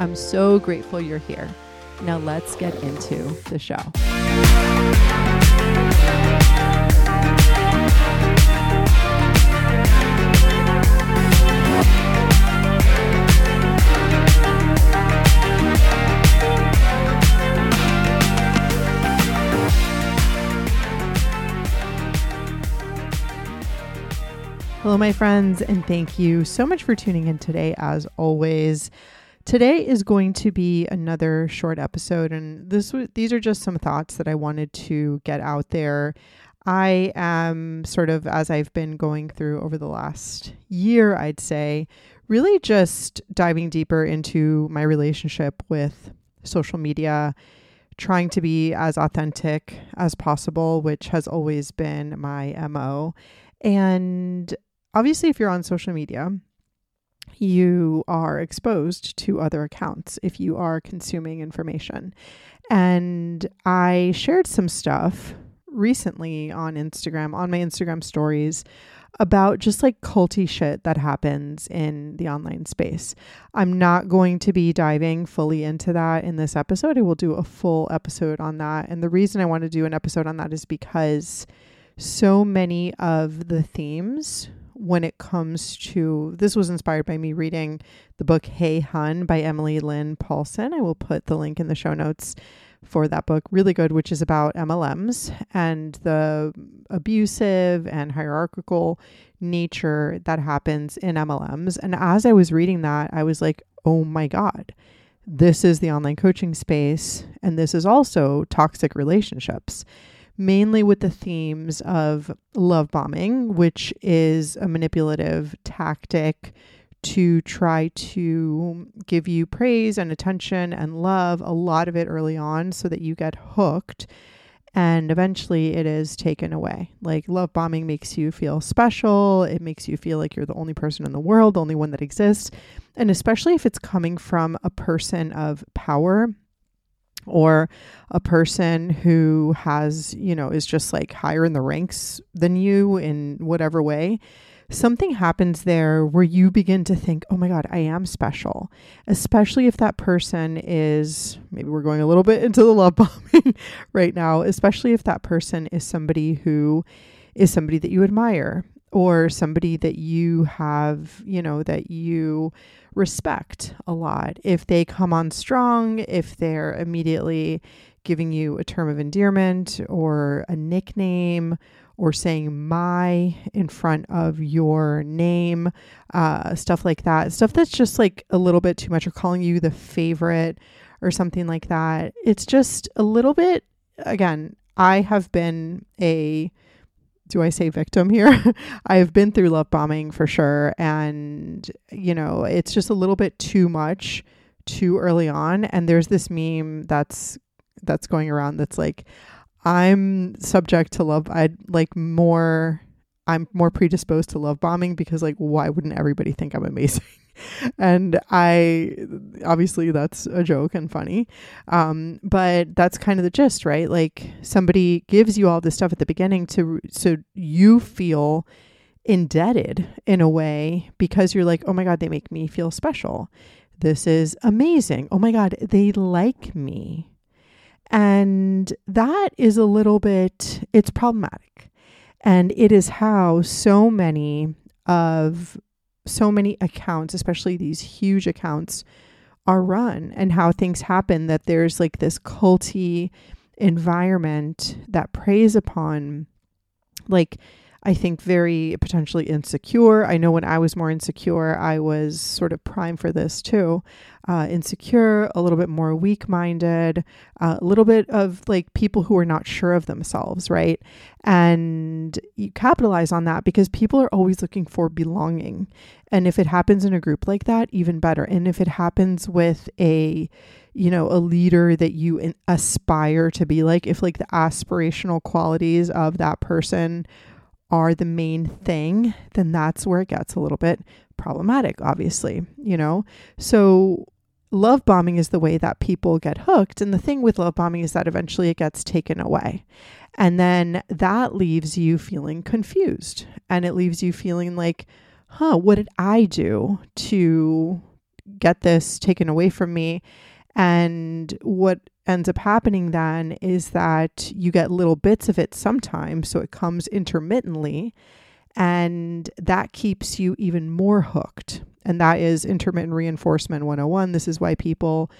I'm so grateful you're here. Now let's get into the show. Hello, my friends, and thank you so much for tuning in today, as always. Today is going to be another short episode, and this these are just some thoughts that I wanted to get out there. I am sort of as I've been going through over the last year, I'd say, really just diving deeper into my relationship with social media, trying to be as authentic as possible, which has always been my MO. And obviously, if you're on social media, you are exposed to other accounts if you are consuming information. And I shared some stuff recently on Instagram, on my Instagram stories, about just like culty shit that happens in the online space. I'm not going to be diving fully into that in this episode. I will do a full episode on that. And the reason I want to do an episode on that is because so many of the themes when it comes to this was inspired by me reading the book Hey Hun by Emily Lynn Paulson. I will put the link in the show notes for that book, really good, which is about MLMs and the abusive and hierarchical nature that happens in MLMs. And as I was reading that, I was like, oh my God, this is the online coaching space. And this is also toxic relationships mainly with the themes of love bombing, which is a manipulative tactic to try to give you praise and attention and love, a lot of it early on, so that you get hooked. And eventually it is taken away. Like love bombing makes you feel special. It makes you feel like you're the only person in the world, the only one that exists. And especially if it's coming from a person of power or a person who has, you know, is just like higher in the ranks than you in whatever way, something happens there where you begin to think, oh my God, I am special. Especially if that person is, maybe we're going a little bit into the love bombing right now, especially if that person is somebody who is somebody that you admire or somebody that you have, you know, that you respect a lot. If they come on strong, if they're immediately giving you a term of endearment or a nickname or saying my in front of your name, uh, stuff like that, stuff that's just like a little bit too much, or calling you the favorite or something like that. It's just a little bit, again, I have been a do I say victim here? I've been through love bombing for sure. And, you know, it's just a little bit too much too early on. And there's this meme that's that's going around that's like, I'm subject to love. I'd like more I'm more predisposed to love bombing because like why wouldn't everybody think I'm amazing? and I obviously that's a joke and funny. Um, but that's kind of the gist, right? Like somebody gives you all this stuff at the beginning to so you feel indebted in a way because you're like, "Oh my god, they make me feel special. This is amazing. Oh my god, they like me." And that is a little bit it's problematic. And it is how so many of so many accounts, especially these huge accounts, are run and how things happen that there's like this culty environment that preys upon like I think very potentially insecure. I know when I was more insecure, I was sort of prime for this too. Uh, insecure, a little bit more weak minded, uh, a little bit of like people who are not sure of themselves, right? And you capitalize on that because people are always looking for belonging. And if it happens in a group like that, even better. And if it happens with a, you know, a leader that you aspire to be like, if like the aspirational qualities of that person are the main thing, then that's where it gets a little bit problematic, obviously, you know? So, love bombing is the way that people get hooked. And the thing with love bombing is that eventually it gets taken away. And then that leaves you feeling confused and it leaves you feeling like, huh, what did I do to get this taken away from me? And what ends up happening then is that you get little bits of it sometimes. So it comes intermittently. And that keeps you even more hooked. And that is intermittent reinforcement 101. This is why people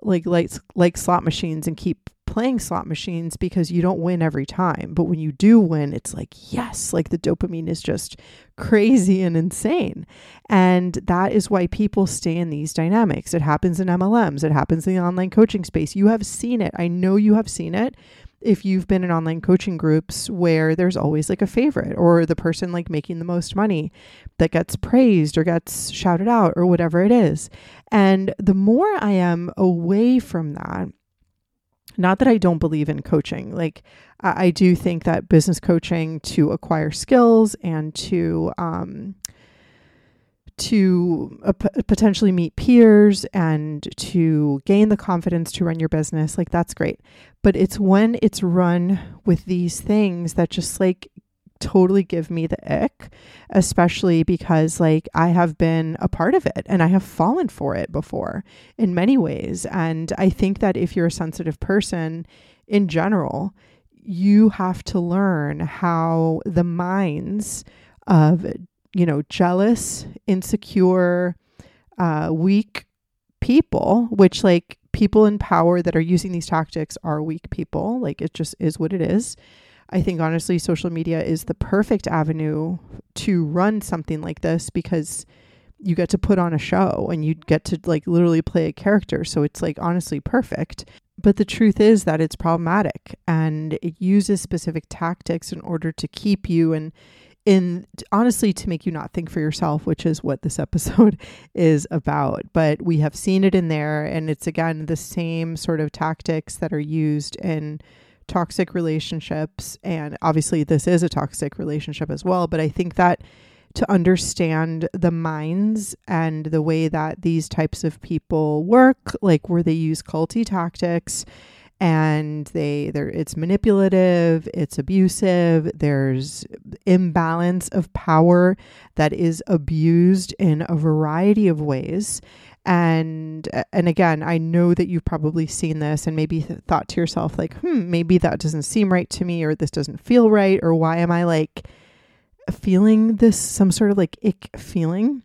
like like like slot machines and keep playing slot machines because you don't win every time. But when you do win, it's like, yes, like the dopamine is just crazy and insane. And that is why people stay in these dynamics. It happens in MLMs, it happens in the online coaching space. You have seen it. I know you have seen it if you've been in online coaching groups where there's always like a favorite or the person like making the most money that gets praised or gets shouted out or whatever it is. And the more I am away from that, not that I don't believe in coaching. Like, I, I do think that business coaching to acquire skills and to, um, to uh, p- potentially meet peers and to gain the confidence to run your business, like that's great. But it's when it's run with these things that just like totally give me the ick, especially because like I have been a part of it and I have fallen for it before in many ways. And I think that if you're a sensitive person in general, you have to learn how the minds of, you know, jealous, insecure, uh, weak people, which like people in power that are using these tactics are weak people. Like it just is what it is I think honestly, social media is the perfect avenue to run something like this because you get to put on a show and you get to like literally play a character. So it's like honestly perfect. But the truth is that it's problematic and it uses specific tactics in order to keep you and in honestly to make you not think for yourself, which is what this episode is about. But we have seen it in there and it's again the same sort of tactics that are used in toxic relationships. And obviously, this is a toxic relationship as well. But I think that to understand the minds and the way that these types of people work, like where they use culty tactics and they they it's manipulative, it's abusive, there's imbalance of power that is abused in a variety of ways and and again i know that you've probably seen this and maybe th- thought to yourself like hmm maybe that doesn't seem right to me or this doesn't feel right or why am i like feeling this some sort of like ick feeling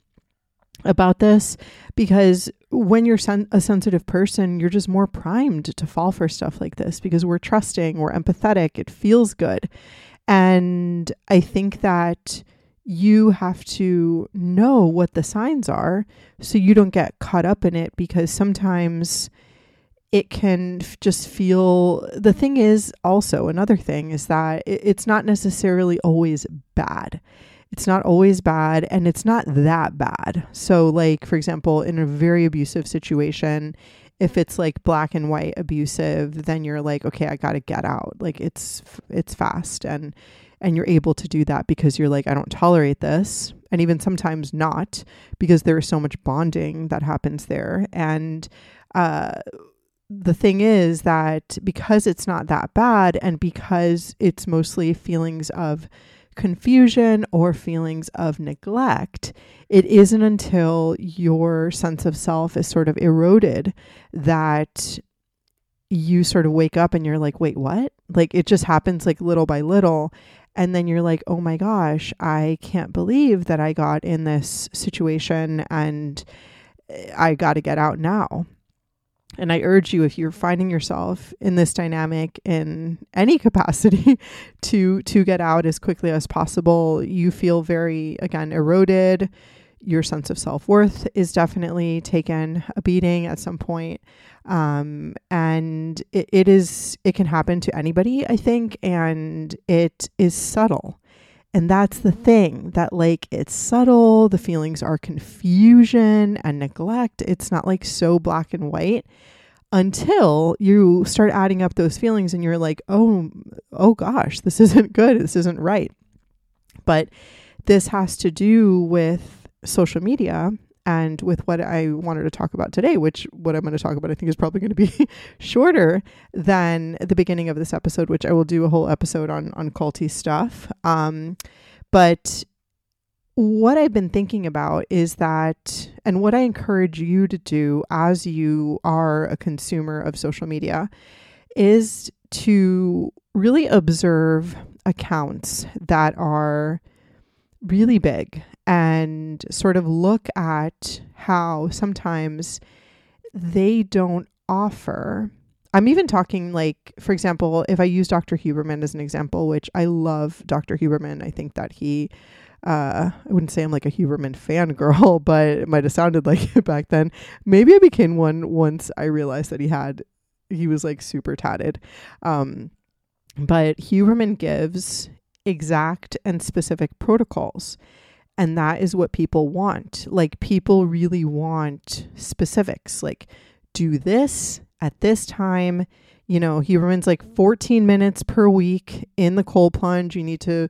about this? Because when you're sen- a sensitive person you're just more primed to fall for stuff like this because we're trusting we're empathetic it feels good. And i think that you have to know what the signs are so you don't get caught up in it because sometimes it can just feel the thing is also another thing is that it's not necessarily always bad. It's not always bad and it's not that bad. So like for example in a very abusive situation if it's like black and white abusive then you're like okay i got to get out. Like it's it's fast and and you're able to do that because you're like, I don't tolerate this. And even sometimes not, because there is so much bonding that happens there. And uh, the thing is that because it's not that bad, and because it's mostly feelings of confusion or feelings of neglect, it isn't until your sense of self is sort of eroded that you sort of wake up and you're like, wait, what? Like it just happens like little by little. And then you're like, oh my gosh, I can't believe that I got in this situation and eh, I got to get out now. And I urge you, if you're finding yourself in this dynamic in any capacity, to to get out as quickly as possible. You feel very again eroded your sense of self worth is definitely taken a beating at some point. Um, and it, it is, it can happen to anybody, I think, and it is subtle. And that's the thing that, like, it's subtle. The feelings are confusion and neglect. It's not like so black and white. until you start adding up those feelings and you're like, "Oh, oh gosh, this isn't good. This isn't right." But this has to do with social media and with what I wanted to talk about today, which what I'm going to talk about I think is probably going to be shorter than the beginning of this episode, which I will do a whole episode on on culty stuff. Um, but what I've been thinking about is that, and what I encourage you to do as you are a consumer of social media, is to really observe accounts that are really big and sort of look at how sometimes they don't offer. I'm even talking like, for example, if I use Dr. Huberman as an example, which I love Dr. Huberman, I think that he, uh, I wouldn't say I'm like a Huberman fangirl, but it might have sounded like it back then. Maybe I became one once I realized that he had, he was like super tatted. Um, but Huberman gives exact and specific protocols. And that is what people want. Like, people really want specifics. Like, do this at this time. You know, he Huberman's like 14 minutes per week in the cold plunge. You need to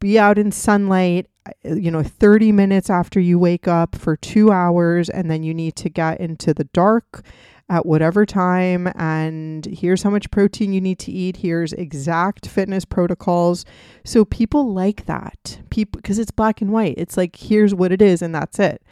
be out in sunlight, uh, you know, 30 minutes after you wake up for two hours. And then you need to get into the dark at whatever time and here's how much protein you need to eat here's exact fitness protocols. So people like that. People because it's black and white. It's like here's what it is and that's it.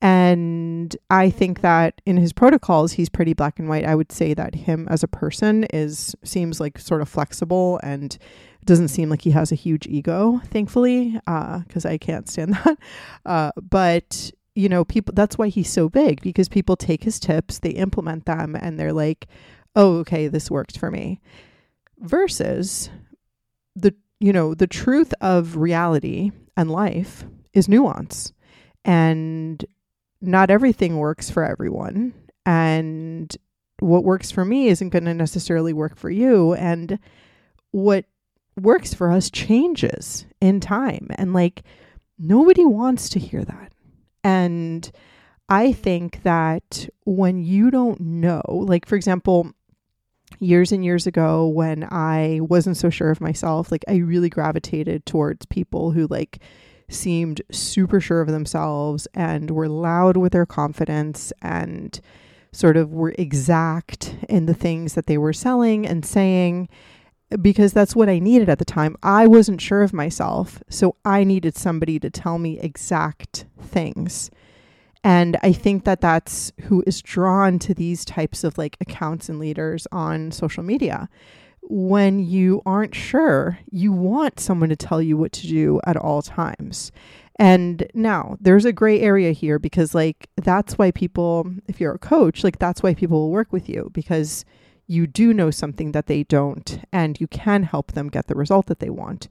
And i think that in his protocols he's pretty black and white. I would say that him as a person is seems like sort of flexible and doesn't seem like he has a huge ego thankfully because uh, i can't stand that. Uh, but you know, people that's why he's so big because people take his tips, they implement them and they're like, "Oh, okay, this worked for me." Versus the you know, the truth of reality and life is nuance. And not everything works for everyone. And what works for me isn't going to necessarily work for you. And what works for us changes in time. And like, nobody wants to hear that. And I think that when you don't know, like for example, years and years ago when I wasn't so sure of myself, like I really gravitated towards people who like seemed super sure of themselves and were loud with their confidence and sort of were exact in the things that they were selling and saying because that's what I needed at the time. I wasn't sure of myself, so I needed somebody to tell me exact things. And I think that that's who is drawn to these types of like accounts and leaders on social media. When you aren't sure, you want someone to tell you what to do at all times. And now there's a gray area here because, like, that's why people, if you're a coach, like, that's why people will work with you because you do know something that they don't, and you can help them get the result that they want.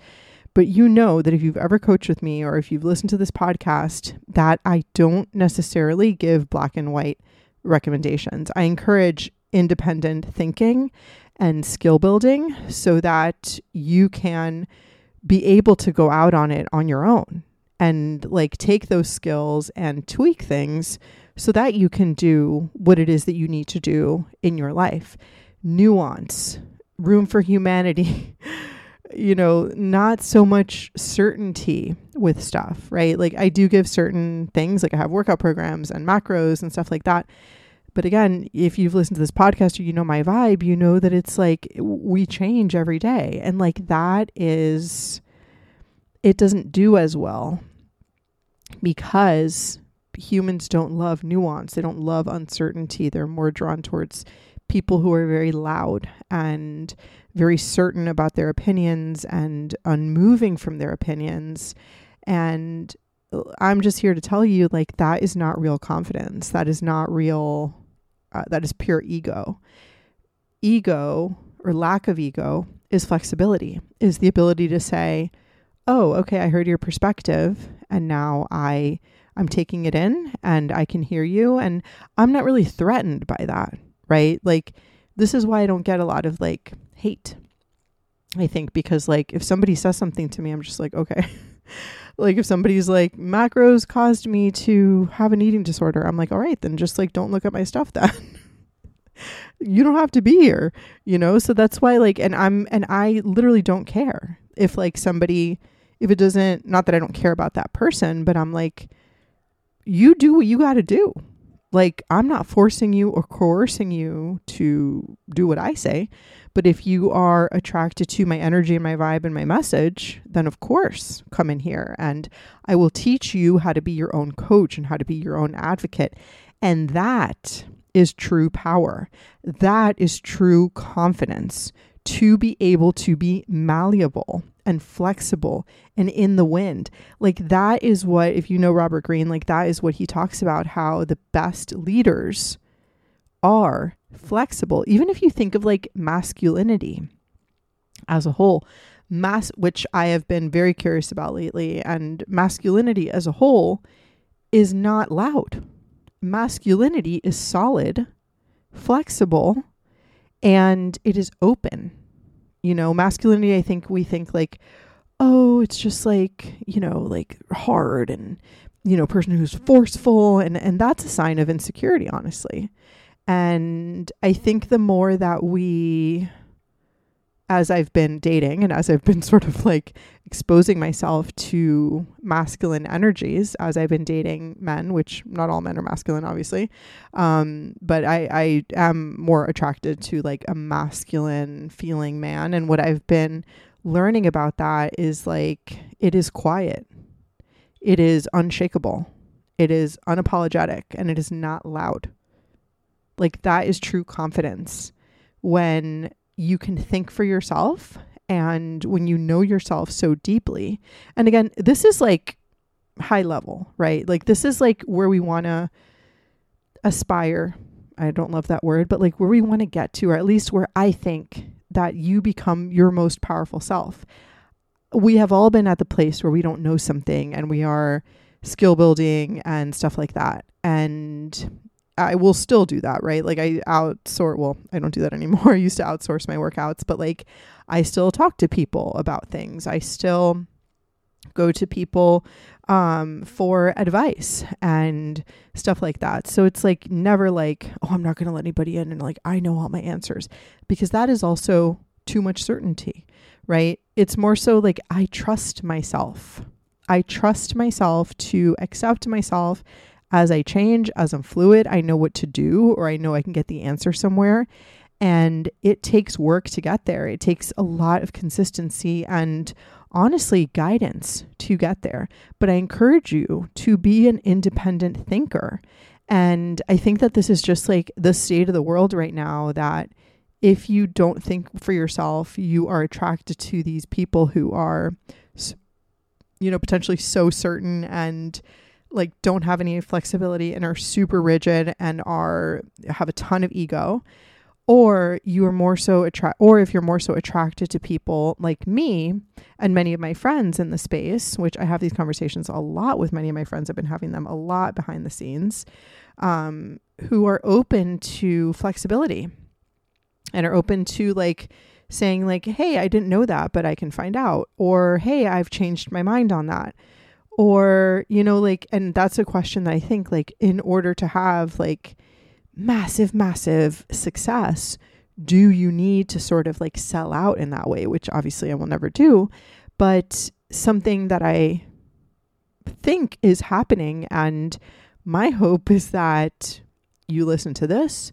But you know that if you've ever coached with me or if you've listened to this podcast, that I don't necessarily give black and white recommendations. I encourage independent thinking and skill building so that you can be able to go out on it on your own and like take those skills and tweak things so that you can do what it is that you need to do in your life nuance, room for humanity, you know, not so much certainty with stuff, right? Like I do give certain things, like I have workout programs and macros and stuff like that. But again, if you've listened to this podcast or you know my vibe, you know that it's like we change every day. And like that is, it doesn't do as well because humans don't love nuance. They don't love uncertainty. They're more drawn towards people who are very loud and very certain about their opinions and unmoving from their opinions. And I'm just here to tell you like that is not real confidence. That is not real, uh, that is pure ego. Ego or lack of ego is flexibility, is the ability to say, oh, okay, I heard your perspective and now I. I'm taking it in and I can hear you and I'm not really threatened by that right? Like this is why I don't get a lot of like hate. I think because like if somebody says something to me, I'm just like, okay. like if somebody's like macros caused me to have an eating disorder, I'm like, all right, then just like don't look at my stuff then. you don't have to be here, you know? So that's why like and I'm and I literally don't care if like somebody if it doesn't not that I don't care about that person, but I'm like you do what you got to do. Like I'm not forcing you or coercing you to do what I say. But if you are attracted to my energy and my vibe and my message, then of course come in here and I will teach you how to be your own coach and how to be your own advocate. And that is true power. That is true confidence to be able to be malleable and flexible and in the wind. Like that is what, if you know Robert Greene, like that is what he talks about how the best leaders are flexible. Even if you think of like masculinity as a whole, mass, which I have been very curious about lately, and masculinity as a whole is not loud masculinity is solid, flexible, and it is open. You know, masculinity, I think we think like, oh, it's just like, you know, like hard and, you know, person who's forceful. And, and that's a sign of insecurity, honestly. And I think the more that we as I've been dating and as I've been sort of like exposing myself to masculine energies as I've been dating men, which not all men are masculine, obviously. Um, but I, I am more attracted to like a masculine feeling man. And what I've been learning about that is like it is quiet, it is unshakable, it is unapologetic, and it is not loud. Like that is true confidence when you can think for yourself and when you know yourself so deeply. And again, this is like high level, right? Like this is like where we want to aspire. I don't love that word, but like where we want to get to, or at least where I think that you become your most powerful self. We have all been at the place where we don't know something and we are skill building and stuff like that. And I will still do that, right? Like I outsource, well, I don't do that anymore. I used to outsource my workouts, but like I still talk to people about things. I still go to people um, for advice and stuff like that. So it's like never like, oh, I'm not going to let anybody in and like I know all my answers because that is also too much certainty, right? It's more so like I trust myself. I trust myself to accept myself as I change, as I'm fluid, I know what to do or I know I can get the answer somewhere. And it takes work to get there. It takes a lot of consistency and honestly guidance to get there. But I encourage you to be an independent thinker. And I think that this is just like the state of the world right now that if you don't think for yourself, you are attracted to these people who are, you know, potentially so certain and like don't have any flexibility and are super rigid and are have a ton of ego or you are more so attract or if you're more so attracted to people like me and many of my friends in the space which i have these conversations a lot with many of my friends i've been having them a lot behind the scenes um, who are open to flexibility and are open to like saying like hey i didn't know that but i can find out or hey i've changed my mind on that or you know like and that's a question that i think like in order to have like massive massive success do you need to sort of like sell out in that way which obviously i will never do. But something that i think is happening and my hope is that you listen to this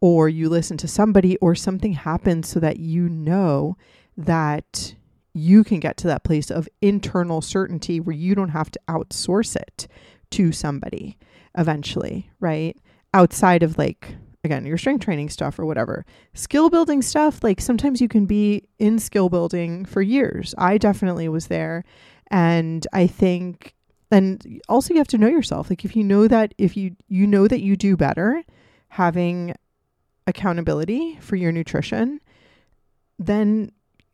or you listen to somebody or something happens so that you know that you can get to that place of internal certainty where you don't have to outsource it to somebody eventually, right? Outside of like, again, your strength training stuff or whatever. Skill building stuff, like sometimes you can be in skill building for years. I definitely was there. And I think, and also you have to know yourself. Like if you know that, if you, you know that you do better having accountability for your nutrition, then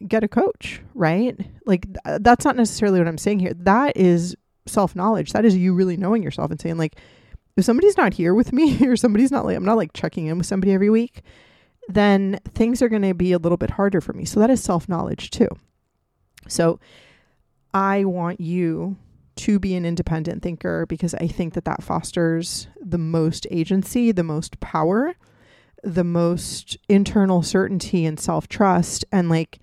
get a coach, right? Like th- uh, that's not necessarily what I'm saying here. That is self knowledge. That is you really knowing yourself and saying like, if somebody's not here with me or somebody's not like I'm not like checking in with somebody every week, then things are going to be a little bit harder for me. So that is self knowledge too. So I want you to be an independent thinker because I think that that fosters the most agency, the most power, the most internal certainty and self trust. And like,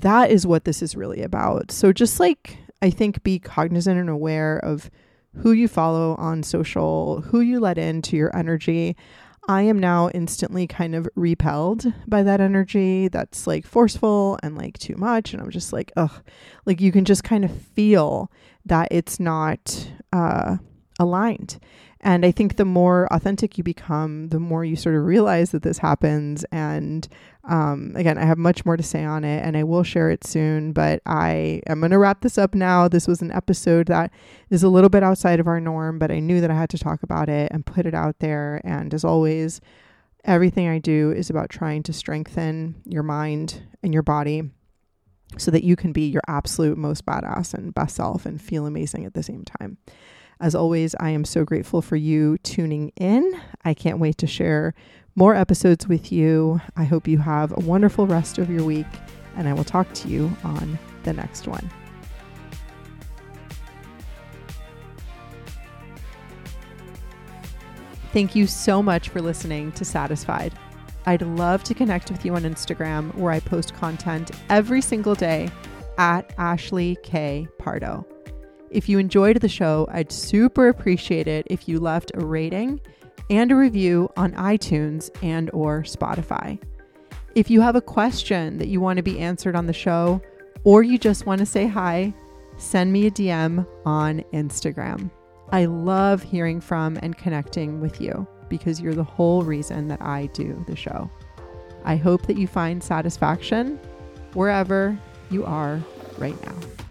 that is what this is really about. So just like, I think be cognizant and aware of who you follow on social, who you let into your energy. I am now instantly kind of repelled by that energy that's like forceful and like too much. And I'm just like, ugh, like you can just kind of feel that it's not uh, aligned. And I think the more authentic you become, the more you sort of realize that this happens. And um, again, I have much more to say on it and I will share it soon. But I am going to wrap this up now. This was an episode that is a little bit outside of our norm, but I knew that I had to talk about it and put it out there. And as always, everything I do is about trying to strengthen your mind and your body so that you can be your absolute most badass and best self and feel amazing at the same time. As always, I am so grateful for you tuning in. I can't wait to share more episodes with you. I hope you have a wonderful rest of your week, and I will talk to you on the next one. Thank you so much for listening to Satisfied. I'd love to connect with you on Instagram where I post content every single day at Ashley K. Pardo. If you enjoyed the show, I'd super appreciate it if you left a rating and a review on iTunes and or Spotify. If you have a question that you want to be answered on the show or you just want to say hi, send me a DM on Instagram. I love hearing from and connecting with you because you're the whole reason that I do the show. I hope that you find satisfaction wherever you are right now.